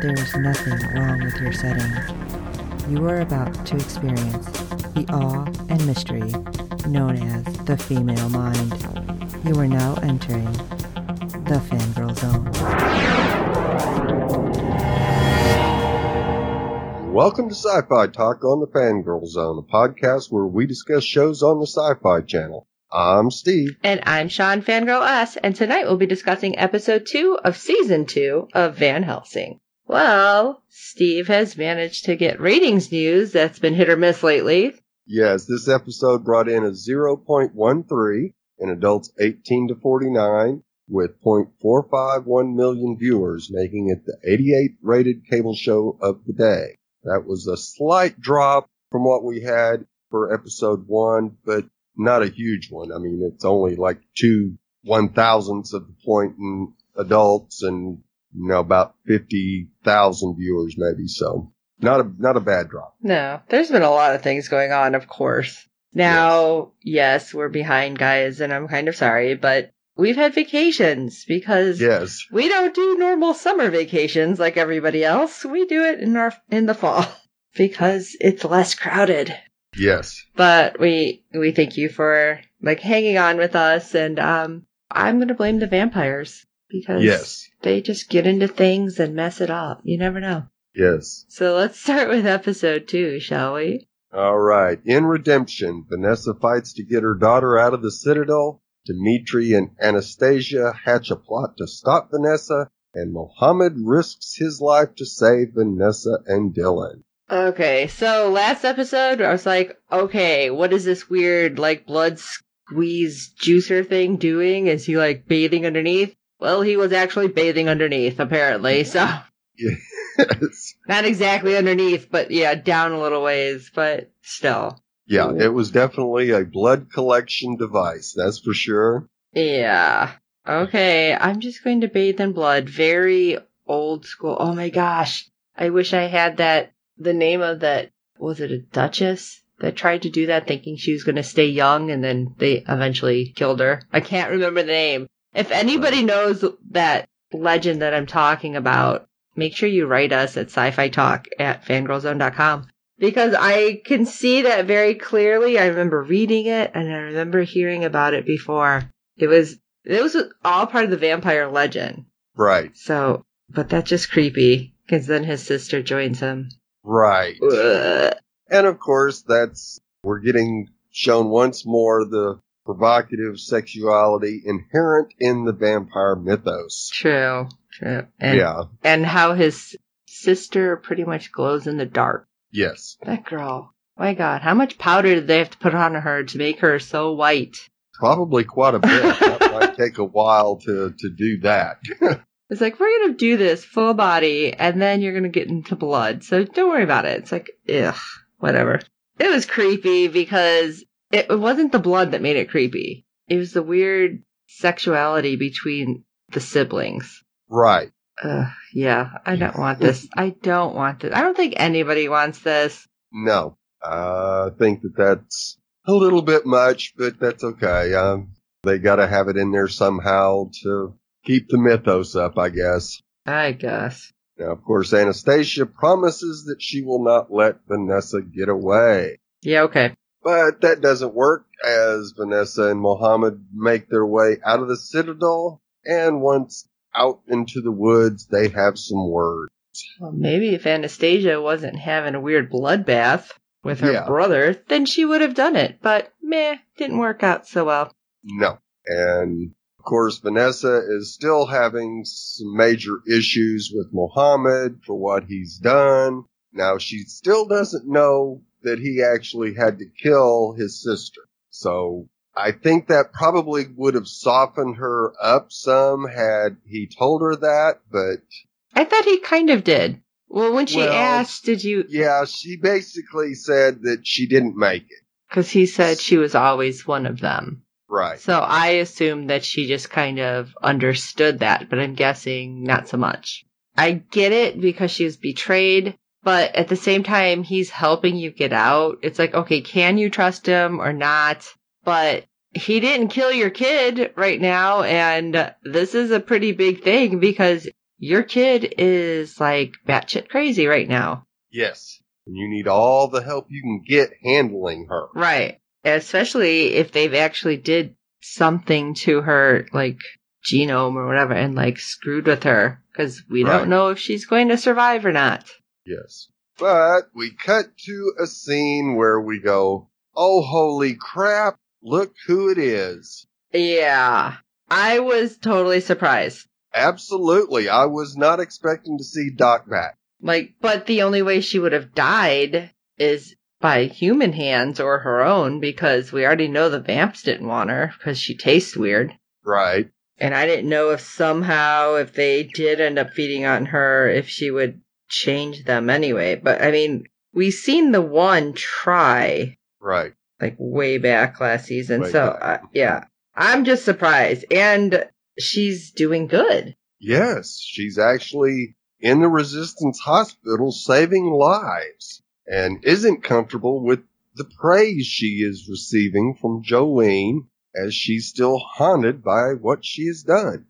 there is nothing wrong with your setting. You are about to experience the awe and mystery known as the female mind. You are now entering the fangirl zone. Welcome to Sci-Fi Talk on the Fangirl Zone, a podcast where we discuss shows on the Sci-Fi Channel. I'm Steve. And I'm Sean Fangirl S, and tonight we'll be discussing episode two of season two of Van Helsing. Well, Steve has managed to get ratings news that's been hit or miss lately. Yes, this episode brought in a 0.13 in adults 18 to 49 with 0.451 million viewers, making it the 88th rated cable show of the day. That was a slight drop from what we had for episode one, but not a huge one. I mean, it's only like two one thousandths of the point in adults and, you know, about 50,000 viewers maybe. So not a, not a bad drop. No, there's been a lot of things going on, of course. Now, yes, we're behind, guys, and I'm kind of sorry, but we've had vacations because Yes. we don't do normal summer vacations like everybody else. We do it in our in the fall because it's less crowded. Yes. But we we thank you for like hanging on with us and um I'm going to blame the vampires because Yes. they just get into things and mess it up. You never know. Yes. So let's start with episode 2, shall we? All right. In Redemption, Vanessa fights to get her daughter out of the Citadel. Dimitri and Anastasia hatch a plot to stop Vanessa, and Mohammed risks his life to save Vanessa and Dylan. Okay, so last episode I was like, okay, what is this weird like blood squeeze juicer thing doing? Is he like bathing underneath? Well, he was actually bathing underneath apparently. So Yes. not exactly underneath, but yeah, down a little ways, but still. Yeah, it was definitely a blood collection device, that's for sure. Yeah. Okay, I'm just going to bathe in blood. Very old school. Oh my gosh. I wish I had that the name of that was it a duchess that tried to do that thinking she was going to stay young and then they eventually killed her. I can't remember the name. If anybody knows that legend that I'm talking about, make sure you write us at sci-fi talk at fangirlzone.com because I can see that very clearly. I remember reading it and I remember hearing about it before. It was it was all part of the vampire legend. Right, So, but that's just creepy because then his sister joins him. right. Ugh. And of course, that's, we're getting shown once more the provocative sexuality inherent in the vampire mythos. True, true. And, yeah, and how his sister pretty much glows in the dark. yes. That girl. My God, how much powder did they have to put on her to make her so white? Probably quite a bit. that might take a while to, to do that. It's like, we're going to do this full body and then you're going to get into blood. So don't worry about it. It's like, ugh, whatever. It was creepy because it, it wasn't the blood that made it creepy. It was the weird sexuality between the siblings. right. Ugh, yeah, I don't want this. I don't want this. I don't think anybody wants this. No. Uh, I think that that's a little bit much, but that's okay. Um, they gotta have it in there somehow to keep the mythos up, I guess. I guess. Now, of course, Anastasia promises that she will not let Vanessa get away. Yeah, okay. But that doesn't work as Vanessa and Mohammed make their way out of the citadel. And once out into the woods, they have some words. Well, maybe if Anastasia wasn't having a weird bloodbath with her Yeah. brother, then she would have done it. But meh, didn't work out so well. No. And of course, Vanessa is still having some major issues with Mohammed for what he's done. Now she still doesn't know that he actually had to kill his sister. So I think that probably would have softened her up some had he told her that, but I thought he kind of did. Well, when she Well- asked, did you? Yeah, she basically said that she didn't make it. Because he said she was always one of them. Right. So I assumed that she just kind of understood that, but I'm guessing not so much. I get it because she was betrayed, but at the same time, he's helping you get out. It's like, okay, can you trust him or not? But he didn't kill your kid right now, and this is a pretty big thing because your kid is like batshit crazy right now. Yes. And you need all the help you can get handling her. Right. Especially if they've actually did something to her, like genome or whatever, and like screwed with her. Because we Right. don't know if she's going to survive or not. Yes. But we cut to a scene where we go, oh, holy crap, look who it is. Yeah. I was totally surprised. Absolutely. I was not expecting to see Doc back. Like, but the only way she would have died is by human hands or her own because we already know the vamps didn't want her because she tastes weird. Right. And I didn't know if somehow, if they did end up feeding on her, if she would change them anyway. But I mean, we seen the one try Right. like way back last season. Way so uh, yeah, I'm just surprised. And she's doing good. Yes. She's actually in the resistance hospital saving lives and isn't comfortable with the praise she is receiving from Jolene as she's still haunted by what she has done.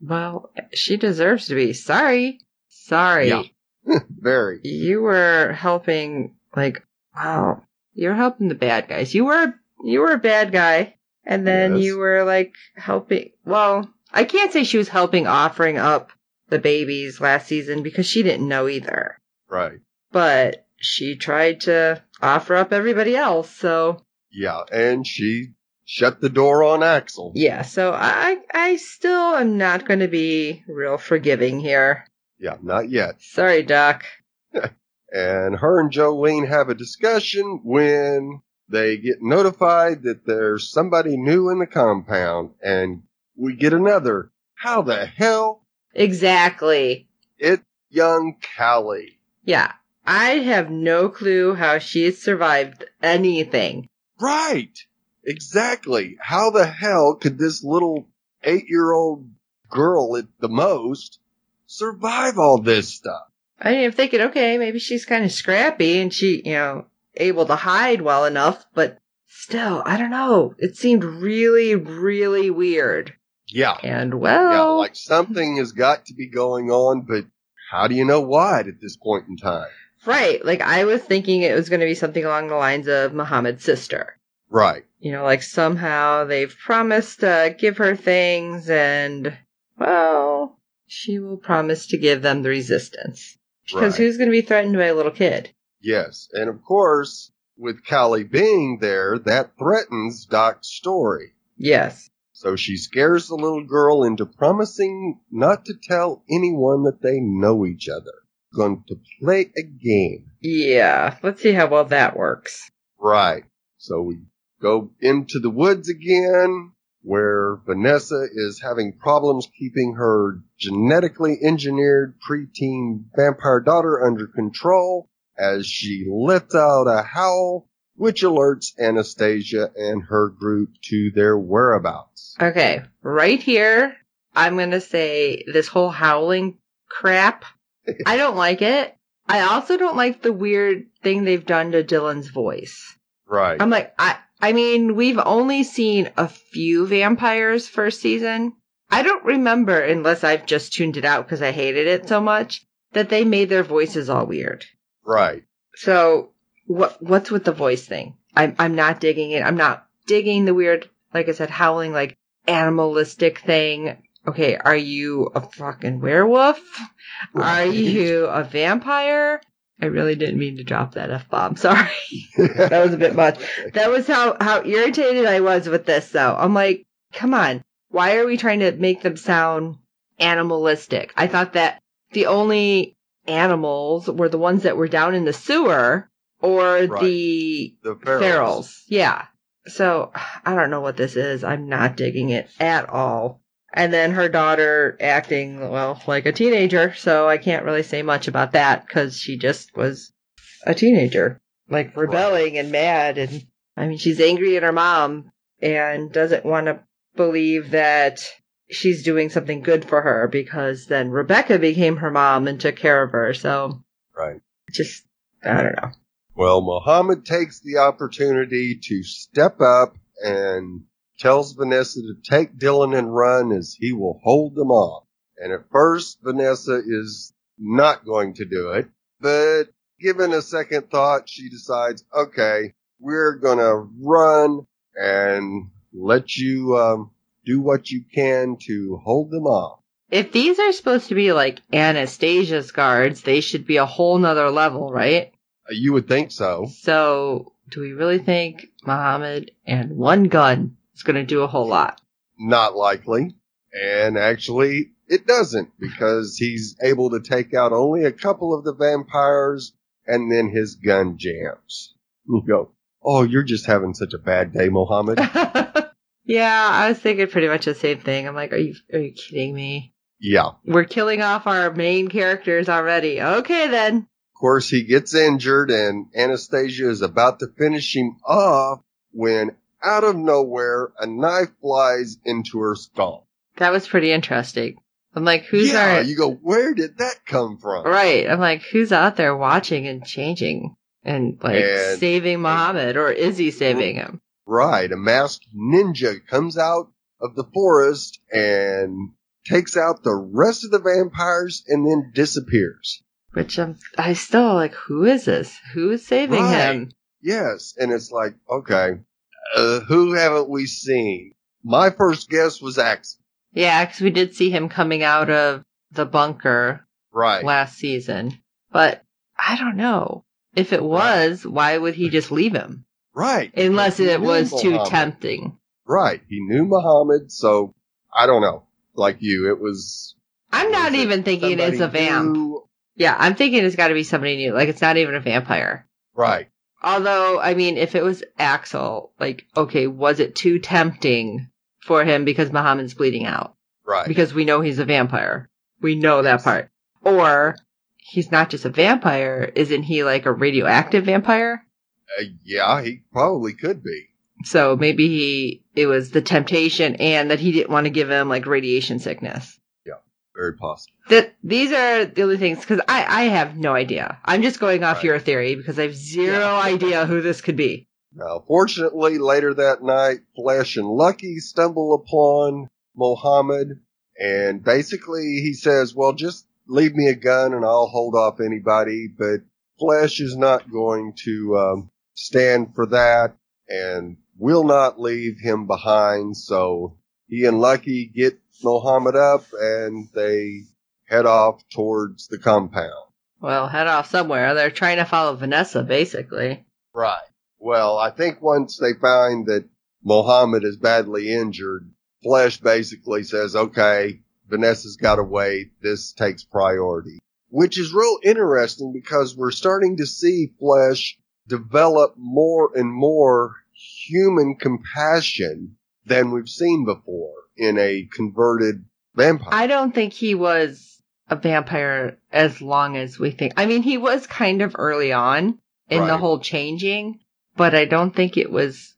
Well, she deserves to be. Sorry. Sorry. Yeah. Very. You were helping like wow. You're helping the bad guys. You were you were a bad guy. And then Yes. you were like helping well, I can't say she was helping offering up the babies last season because she didn't know either. Right. But she tried to offer up everybody else, so Yeah. And she shut the door on Axel. yeah, so I I still am not gonna be real forgiving here. Yeah. Not yet. Sorry, Doc. and her and Jolene have a discussion when they get notified that there's somebody new in the compound and we get another. How the hell? Exactly. It's young Callie. Yeah. I have no clue how she's survived anything. Right. Exactly. How the hell could this little eight year old girl at the most survive all this stuff? I mean, I'm thinking, okay, maybe she's kind of scrappy and she, you know, able to hide well enough, but still, I don't know. It seemed really, really weird. Yeah. And well. Yeah, like something has got to be going on, but how do you know what at this point in time? right. Like I was thinking it was going to be something along the lines of Muhammad's sister. Right. You know, like somehow they've promised to give her things and, well, she will promise to give them the resistance. Because Right. who's going to be threatened by a little kid? Yes. And of course, with Callie being there, that threatens Doc's story. Yes. So she scares the little girl into promising not to tell anyone that they know each other. Going to play a game. Yeah. Let's see how well that works. Right. So we go into the woods again, where Vanessa is having problems keeping her genetically engineered preteen vampire daughter under control as she lets out a howl, which alerts Anastasia and her group to their whereabouts. Okay. Right here, I'm going to say this whole howling crap. I don't like it. I also don't like the weird thing they've done to Dylan's voice. Right. I'm like, I, I mean, we've only seen a few vampires first season. I don't remember, unless I've just tuned it out because I hated it so much, that they made their voices all weird. right. So what what's with the voice thing? I'm I'm not digging it. I'm not digging the weird, like I said, howling like animalistic thing. Okay, are you a fucking werewolf? Are you a vampire? I really didn't mean to drop that f bomb. Sorry, that was a bit much. That was how how irritated I was with this. Though I'm like, come on, why are we trying to make them sound animalistic? I thought that the only animals were the ones that were down in the sewer or Right. the the ferals. ferals. Yeah. So I don't know what this is. I'm not digging it at all. And then her daughter acting, well, like a teenager. So I can't really say much about that because she just was a teenager, like rebelling and mad. And I mean, she's angry at her mom and doesn't want to believe that she's doing something good for her because then Rebecca became her mom and took care of her. So Right. just, I don't know. Well, Muhammad takes the opportunity to step up and tells Vanessa to take Dylan and run as he will hold them off. And at first, Vanessa is not going to do it, but given a second thought, she decides, okay, we're gonna run and let you, um, do what you can to hold them off. If these are supposed to be like Anastasia's guards, they should be a whole nother level, right? Uh, You would think so. So, do we really think Muhammad and one gun is going to do a whole lot? Not likely. And actually, it doesn't because he's able to take out only a couple of the vampires and then his gun jams. You go, oh, you're just having such a bad day, Mohammed. yeah, I was thinking pretty much the same thing. I'm like, are you are you kidding me? yeah. We're killing off our main characters already. Okay then. Of course, he gets injured and Anastasia is about to finish him off when out of nowhere a knife flies into her skull. That was pretty interesting. I'm like, who's yeah, our you go, where did that come from? right? I'm like, who's out there watching and changing and like And- saving Muhammad, or is he saving him? Right. A masked ninja comes out of the forest and takes out the rest of the vampires and then disappears. Which I'm, I still like, who is this? Who is saving Right. him? Yes. And it's like, okay, uh, who haven't we seen? My first guess was Axel. Yeah, because we did see him coming out of the bunker Right. last season, but I don't know. If it was, why would he just leave him? Right. Unless He it was too tempting. Right. He knew Muhammad. So I don't know. Like you, it was. I'm not was it even thinking it's a vamp. new? Yeah, I'm thinking it's got to be somebody new. Like it's not even a vampire. Right. Although, I mean, if it was Axel, like, okay, was it too tempting for him because Muhammad's bleeding out? Right. Because we know he's a vampire. We know that part. Or he's not just a vampire. Isn't he like a radioactive vampire? Uh, yeah, he probably could be. So maybe he, it was the temptation and that he didn't want to give him like radiation sickness. Very possible. That these are the only things because I, I have no idea. I'm just going off Right. your theory because I have zero Yeah. idea who this could be. Now, fortunately, later that night, Flesh and Lucky stumble upon Mohammed, and basically he says, well, just leave me a gun and I'll hold off anybody, but Flesh is not going to um, stand for that and will not leave him behind, so he and Lucky get Mohammed up and they head off towards the compound. Well, head off somewhere. They're trying to follow Vanessa, basically. Right. Well, I think once they find that Mohammed is badly injured, Flesh basically says, okay, Vanessa's got to wait. This takes priority, which is real interesting because we're starting to see Flesh develop more and more human compassion than we've seen before in a converted vampire. I don't think he was a vampire as long as we think. I mean, he was kind of early on in the whole changing, but I don't think it was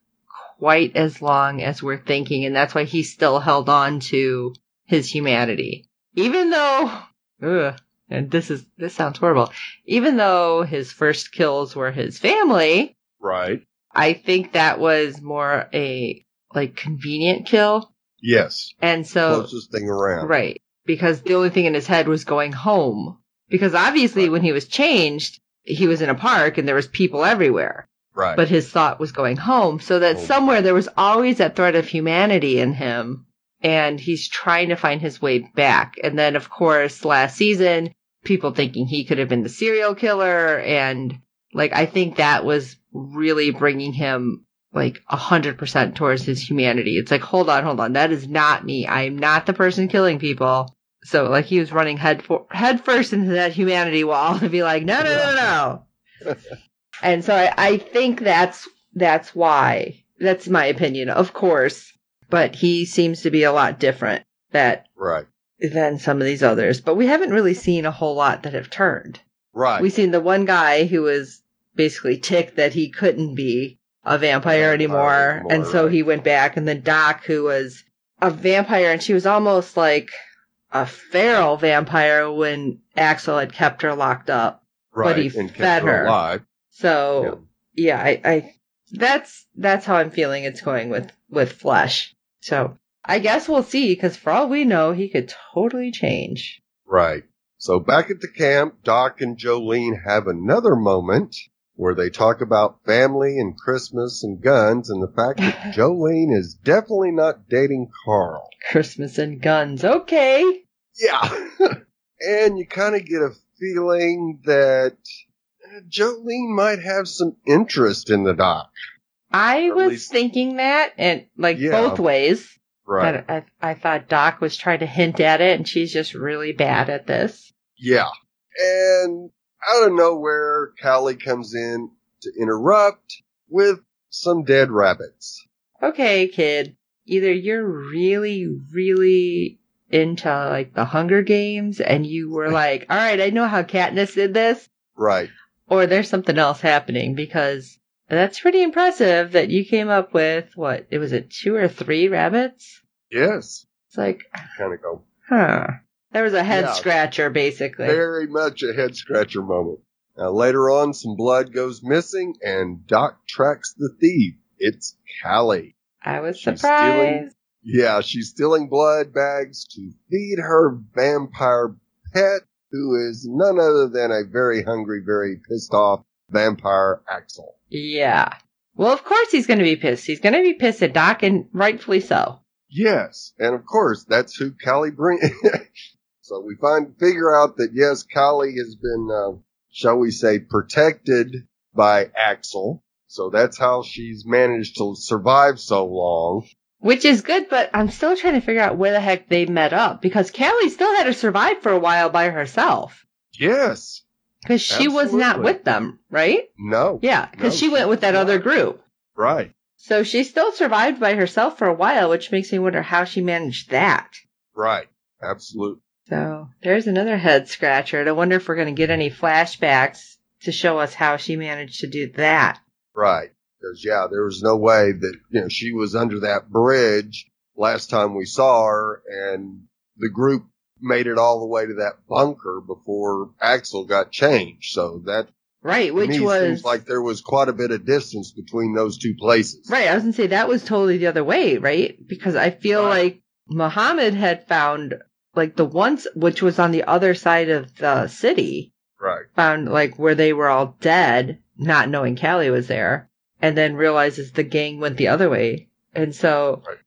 quite as long as we're thinking, and that's why he still held on to his humanity. Even though, ugh, and this is, this sounds horrible, even though his first kills were his family, right. I think that was more a, like, convenient kill. Yes. And so, Closest thing around. Right. Because the only thing in his head was going home. Because obviously Right. when he was changed, he was in a park and there was people everywhere. Right. But his thought was going home. So that Home. somewhere there was always that thread of humanity in him. And he's trying to find his way back. And then of course last season, people thinking he could have been the serial killer. And like, I think that was really bringing him like a hundred percent towards his humanity. It's like, hold on, hold on. That is not me. I am not the person killing people. So like he was running head for, head first into that humanity wall to be like, no, no, no, no. and so I, I think that's, that's why. That's my opinion, of course. But he seems to be a lot different that Right. than some of these others, but we haven't really seen a whole lot that have turned. Right. We've seen the one guy who was basically ticked that he couldn't be a vampire, anymore, anymore, and so he went back. And then Doc, who was a vampire, and she was almost like a feral vampire when Axel had kept her locked up. right. he and kept fed her. alive. So yeah, I, I that's that's how I'm feeling it's going with with Flesh. So I guess we'll see because for all we know, he could totally change. Right. So back at the camp, Doc and Jolene have another moment where they talk about family and Christmas and guns and the fact that Jolene is definitely not dating Carl. Christmas and guns. Okay. Yeah. and you kind of get a feeling that Jolene might have some interest in the Doc. I Or was least- thinking that, and like Yeah. both ways. Right. But I, I thought Doc was trying to hint at it, and she's just really bad at this. Yeah. And out of nowhere, Callie comes in to interrupt with some dead rabbits. Okay, kid. Either you're really, really into like the Hunger Games, and you were like, "All right, I know how Katniss did this," Right. or there's something else happening because that's pretty impressive that you came up with what it was it two or three rabbits. Yes. It's like, Kind of go. huh. There was a head Yeah. scratcher, basically. Very much a head scratcher moment. Now, later on, some blood goes missing, and Doc tracks the thief. It's Callie. I was She's surprised. Yeah, she's stealing blood bags to feed her vampire pet, who is none other than a very hungry, very pissed off vampire Axel. Yeah. Well, of course he's going to be pissed. He's going to be pissed at Doc, and rightfully so. Yes, and of course, that's who Callie bring. so we find figure out that yes, Callie has been, uh, shall we say, protected by Axel. So that's how she's managed to survive so long. Which is good, but I'm still trying to figure out where the heck they met up because Callie still had to survive for a while by herself. Yes. Because she was not with them, right? No. Yeah, because No, she went with that was other group. Right. So she still survived by herself for a while, which makes me wonder how she managed that. Right. Absolutely. So there's another head scratcher. and I wonder if we're going to get any flashbacks to show us how she managed to do that. Right. Because yeah, there was no way that you know she was under that bridge last time we saw her, and the group made it all the way to that bunker before Axel got changed. So that Right, which was seems like there was quite a bit of distance between those two places. Right, I was gonna say that was totally the other way, right? Because I feel Right. like Muhammad had found like the ones which was on the other side of the city, Right. found like where they were all dead, not knowing Callie was there, and then realizes the gang went the other way. And so Right.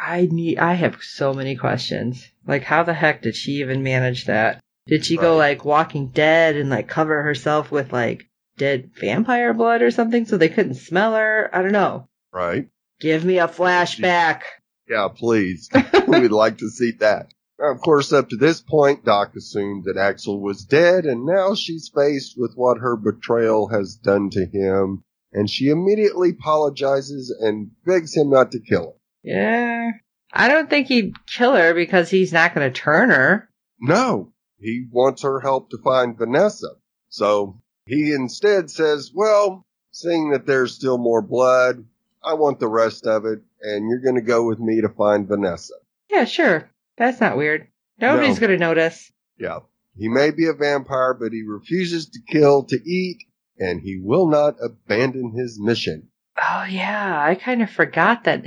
I need I have so many questions. Like how the heck did she even manage that? Did she go like walking dead and like cover herself with like dead vampire blood or something so they couldn't smell her? I don't know. Right. Give me a flashback. Yeah, please. We'd like to see that. Of course, up to this point, Doc assumed that Axel was dead, and now she's faced with what her betrayal has done to him, and she immediately apologizes and begs him not to kill her. Yeah. I don't think he'd kill her because he's not going to turn her. No, he wants her help to find Vanessa. So he instead says, well, seeing that there's still more blood, I want the rest of it, and you're going to go with me to find Vanessa. Yeah, sure. That's not weird. Nobody's No. going to notice. Yeah. He may be a vampire, but he refuses to kill to eat, and he will not abandon his mission. Oh, yeah. I kind of forgot that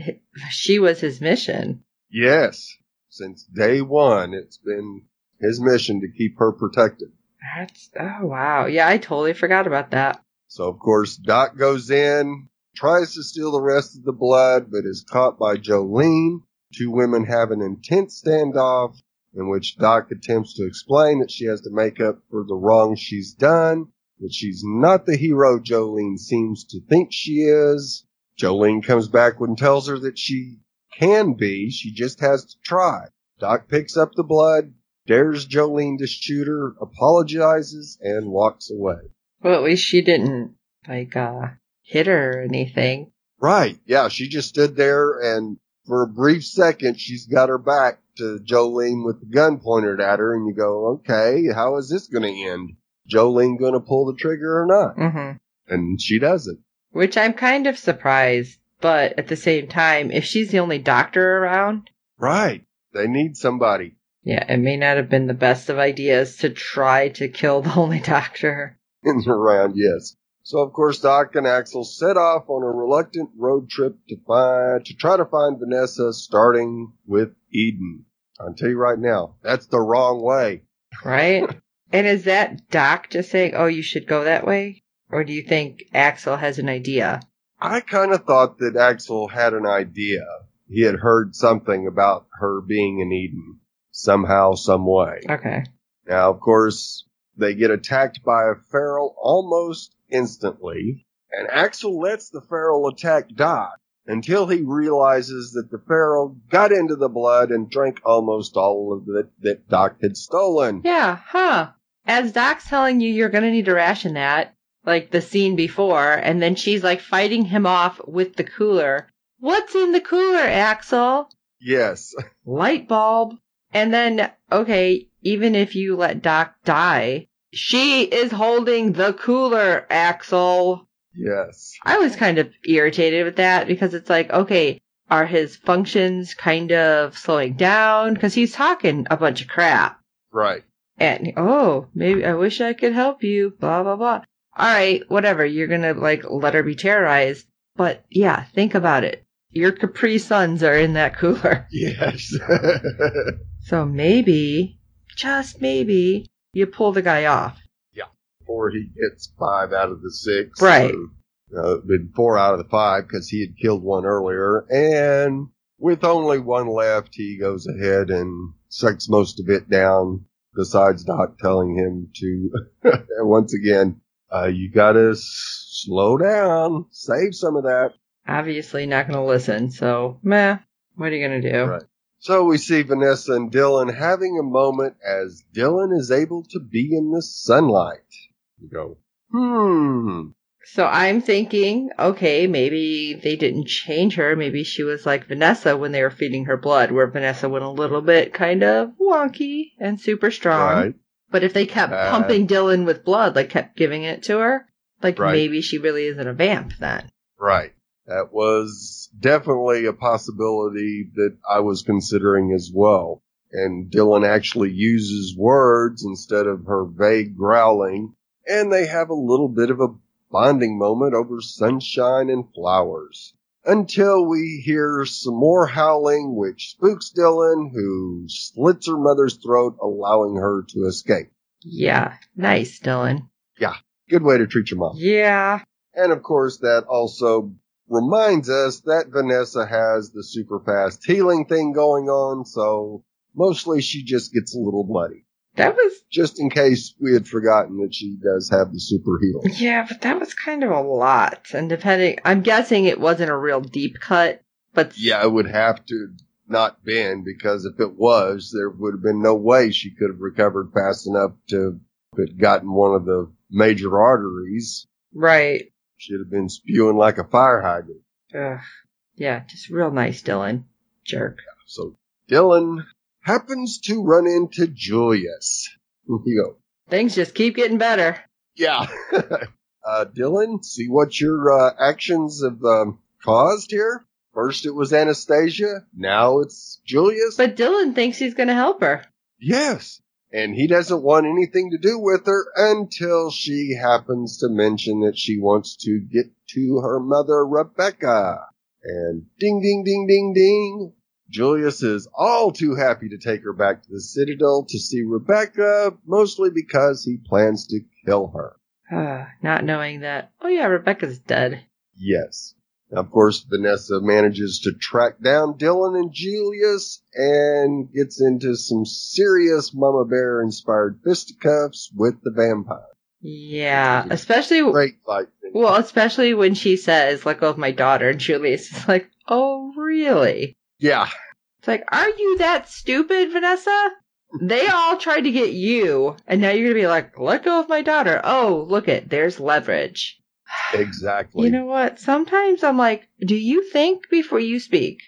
she was his mission. Yes. Since day one, it's been his mission to keep her protected. That's, oh, wow. Yeah, I totally forgot about that. So of course, Doc goes in, tries to steal the rest of the blood, but is caught by Jolene. Two women have an intense standoff in which Doc attempts to explain that she has to make up for the wrong she's done, that she's not the hero Jolene seems to think she is. Jolene comes back and tells her that she can be, she just has to try. Doc picks up the blood, dares Jolene to shoot her, apologizes, and walks away. Well, at least she didn't, like, uh, hit her or anything. Right. Yeah. She just stood there and for a brief second, she's got her back to Jolene with the gun pointed at her, and you go, okay, how is this going to end? Jolene going to pull the trigger or not? Mm-hmm. And she doesn't. Which I'm kind of surprised, but at the same time, if she's the only doctor around, Right. They need somebody. yeah, it may not have been the best of ideas to try to kill the only doctor. in and around, yes. So of course Doc and Axel set off on a reluctant road trip to find to try to find Vanessa, starting with Eden. I'll tell you right now, that's the wrong way. Right? and is that Doc just saying, oh, you should go that way? Or do you think Axel has an idea? I kind of thought that Axel had an idea. He had heard something about her being in Eden somehow, some way. Okay. Now, of course, they get attacked by a feral almost instantly, and Axel lets the feral attack Doc until he realizes that the feral got into the blood and drank almost all of it that Doc had stolen. Yeah, huh. As Doc's telling you you're gonna need to ration that, like the scene before, and then she's like fighting him off with the cooler. What's in the cooler, Axel? Yes. Light bulb. And then, okay, even if you let Doc die, she is holding the cooler, Axel. Yes. I was kind of irritated with that because it's like, okay, are his functions kind of slowing down? Because he's talking a bunch of crap. Right. And, oh, maybe I wish I could help you, blah, blah, blah. All right, whatever. You're gonna, like, let her be terrorized. But, yeah, think about it. Your Capri Suns are in that cooler. Yes. So maybe, just maybe, you pull the guy off. Yeah, before he gets five out of the six. Right. Uh, been four out of the five because he had killed one earlier. And with only one left, he goes ahead and sucks most of it down. Besides Doc telling him to, once again, uh, you gotta s- slow down, save some of that. Obviously not gonna listen, so, meh. What are you gonna do? Right. So we see Vanessa and Dylan having a moment as Dylan is able to be in the sunlight. You go, hmm. So I'm thinking, okay, maybe they didn't change her. Maybe she was like Vanessa when they were feeding her blood, where Vanessa went a little bit kind of wonky and super strong. Right. But if they kept Uh, pumping Dylan with blood, like kept giving it to her, like Right. maybe she really isn't a vamp then. Right. That was definitely a possibility that I was considering as well. And Dylan actually uses words instead of her vague growling, and they have a little bit of a bonding moment over sunshine and flowers. Until we hear some more howling, which spooks Dylan, who slits her mother's throat, allowing her to escape. Yeah, nice, Dylan. Yeah, good way to treat your mom. Yeah, And of course, that also reminds us that Vanessa has the super fast healing thing going on, so mostly she just gets a little bloody. that was Just in case we had forgotten that she does have the super heal. yeah, but that was kind of a lot. And depending, I'm guessing it wasn't a real deep cut, but Yeah, it would have to not been because if it was, there would have been no way she could have recovered fast enough to have gotten one of the major arteries. right. She'd have been spewing like a fire hydrant. Ugh. Yeah, just real nice, Dylan. Jerk. So Dylan happens to run into Julius. You go, Things just keep getting better. yeah. uh, Dylan, see what your uh, actions have um, caused here? First it was Anastasia, now it's Julius. But Dylan thinks he's gonna help her. yes. And he doesn't want anything to do with her until she happens to mention that she wants to get to her mother, Rebecca. And ding, ding, ding, ding, ding. Julius is all too happy to take her back to the Citadel to see Rebecca, mostly because he plans to kill her. Ah, Not knowing that, oh yeah, Rebecca's dead. Yes. Of course, Vanessa manages to track down Dylan and Julius and gets into some serious Mama Bear inspired fisticuffs with the vampire. Yeah, especially, Great fight. well, especially when she says, let go of my daughter, and Julius is like, oh really? Yeah. It's like, are you that stupid, Vanessa? They all tried to get you, and now you're gonna be like, let go of my daughter. Oh, look it, there's leverage. Exactly. You know what? Sometimes I'm like, do you think before you speak?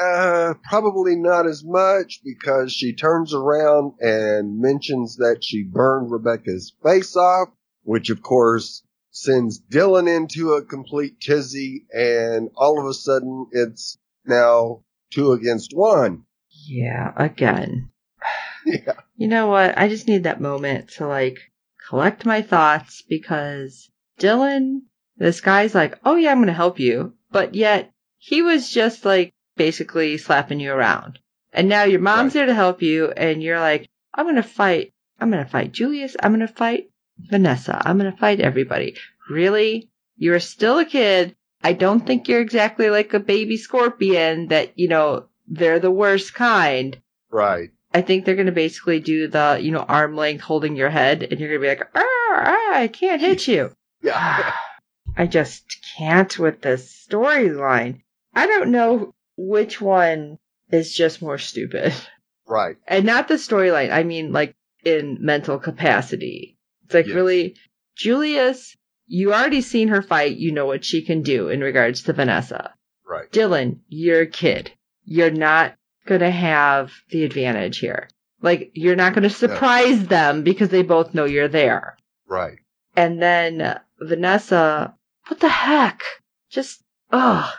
Uh, probably not as much because she turns around and mentions that she burned Rebecca's face off, which of course sends Dylan into a complete tizzy and all of a sudden it's now two against one. Yeah, again. Yeah. You know what? I just need that moment to like collect my thoughts because Dylan, this guy's like, oh yeah, I'm going to help you. But yet he was just like basically slapping you around. And now your mom's Right. there to help you and you're like, I'm going to fight. I'm going to fight Julius. I'm going to fight Vanessa. I'm going to fight everybody. Really? You're still a kid. I don't think you're exactly like a baby scorpion that, you know, they're the worst kind. Right. I think they're going to basically do the, you know, arm length holding your head, and you're going to be like, ah, ah, I can't hit you. Yeah. I just can't with this storyline. I don't know which one is just more stupid. right. And not the storyline, I mean, like, in mental capacity. It's like, Yes. really, Julius, you already seen her fight, you know what she can do in regards to Vanessa. Right. Dylan, you're a kid. You're not gonna have the advantage here. Like, you're not gonna surprise them because they both know you're there. Right. And then Vanessa, what the heck? Just, ugh.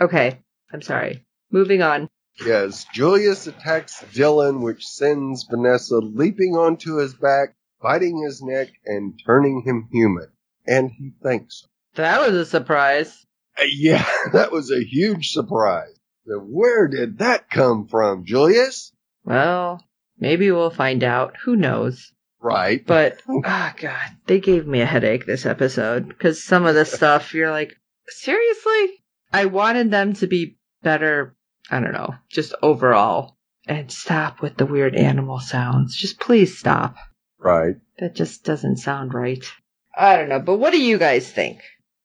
Okay, I'm sorry. Moving on. Yes. Julius attacks Dylan, which sends Vanessa leaping onto his back, biting his neck, and turning him human. And he thanks her. That was a surprise. Uh, Yeah, that was a huge surprise. Where did that come from, Julius? Well, maybe we'll find out. Who knows? Right. But, oh god, they gave me a headache this episode because some of the stuff you're like, seriously? I wanted them to be better, I don't know, just overall. And stop with the weird animal sounds. Just please stop. Right. That just doesn't sound right. I don't know, but what do you guys think?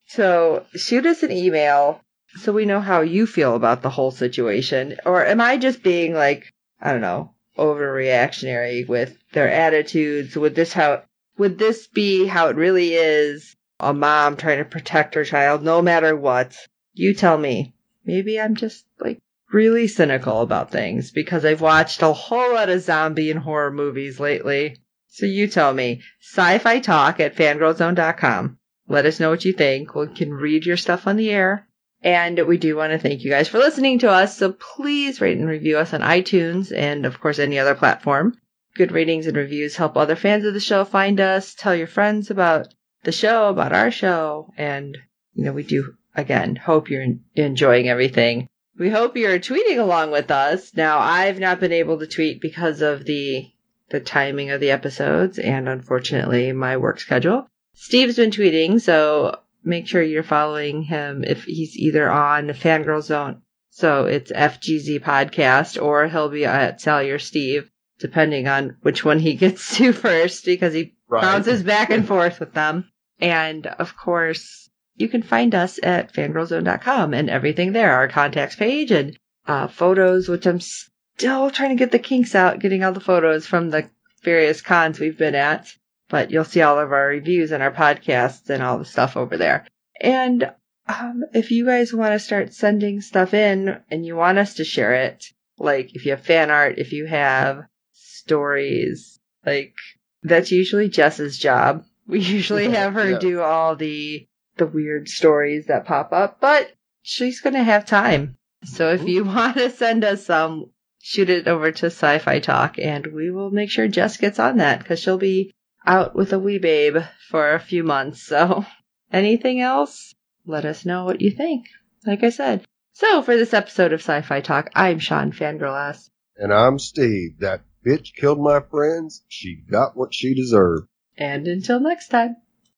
So shoot us an email so we know how you feel about the whole situation. Or am I just being like, I don't know, overreactionary with their attitudes? Would this how would this be how it really is? A mom trying to protect her child no matter what. You tell me. Maybe I'm just like really cynical about things because I've watched a whole lot of zombie and horror movies lately. So you tell me. Sci-fi talk at fangirlzone.com. Let us know what you think. We can read your stuff on the air. And we do want to thank you guys for listening to us. So please rate and review us on iTunes and of course any other platform. Good ratings and reviews help other fans of the show find us. Tell your friends about the show, about our show. And, you know, we do again hope you're enjoying everything. We hope you're tweeting along with us. Now, I've not been able to tweet because of the the timing of the episodes and unfortunately my work schedule. Steve's been tweeting, so make sure you're following him if he's either on Fangirl Zone. So it's FGZ podcast or he'll be at Sally or Steve, depending on which one he gets to first because he Right. bounces back and forth with them. And of course, you can find us at fangirlzone.com and everything there, our contacts page and uh, photos, which I'm still trying to get the kinks out, getting all the photos from the various cons we've been at. But you'll see all of our reviews and our podcasts and all the stuff over there. And um, if you guys want to start sending stuff in and you want us to share it, like if you have fan art, if you have stories, like that's usually Jess's job. We usually have her Yeah. do all the the weird stories that pop up, but she's gonna have time. So if you want to send us some, shoot it over to Sci-Fi Talk, and we will make sure Jess gets on that because she'll be out with a wee babe for a few months. So anything else? Let us know what you think. Like I said. So for this episode of Sci-Fi Talk, I'm Sean Fangirlass. And I'm Steve. That bitch killed my friends. She got what she deserved. And until next time.